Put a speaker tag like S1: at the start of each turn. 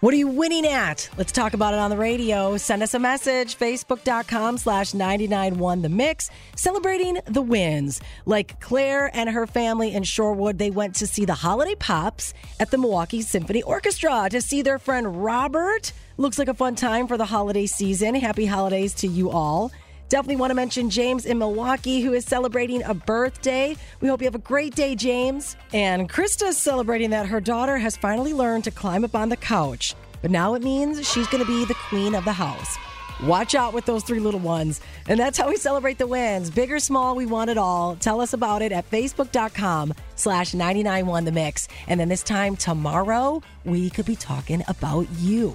S1: What are you winning at? Let's talk about it on the radio. Send us a message, facebook.com slash 991 The Mix, celebrating the wins. Like Claire and her family in Shorewood, they went to see the Holiday Pops at the Milwaukee Symphony Orchestra to see their friend Robert. Looks like a fun time for the holiday season. Happy holidays to you all. Definitely want to mention James in Milwaukee, who is celebrating a birthday. We hope you have a great day, James. And Krista's celebrating that her daughter has finally learned to climb up on the couch, but now it means she's going to be the queen of the house. Watch out with those three little ones. And that's how we celebrate the wins. Big or small, we want it all. Tell us about it at facebook.com slash 991 the mix. And then this time tomorrow, we could be talking about you.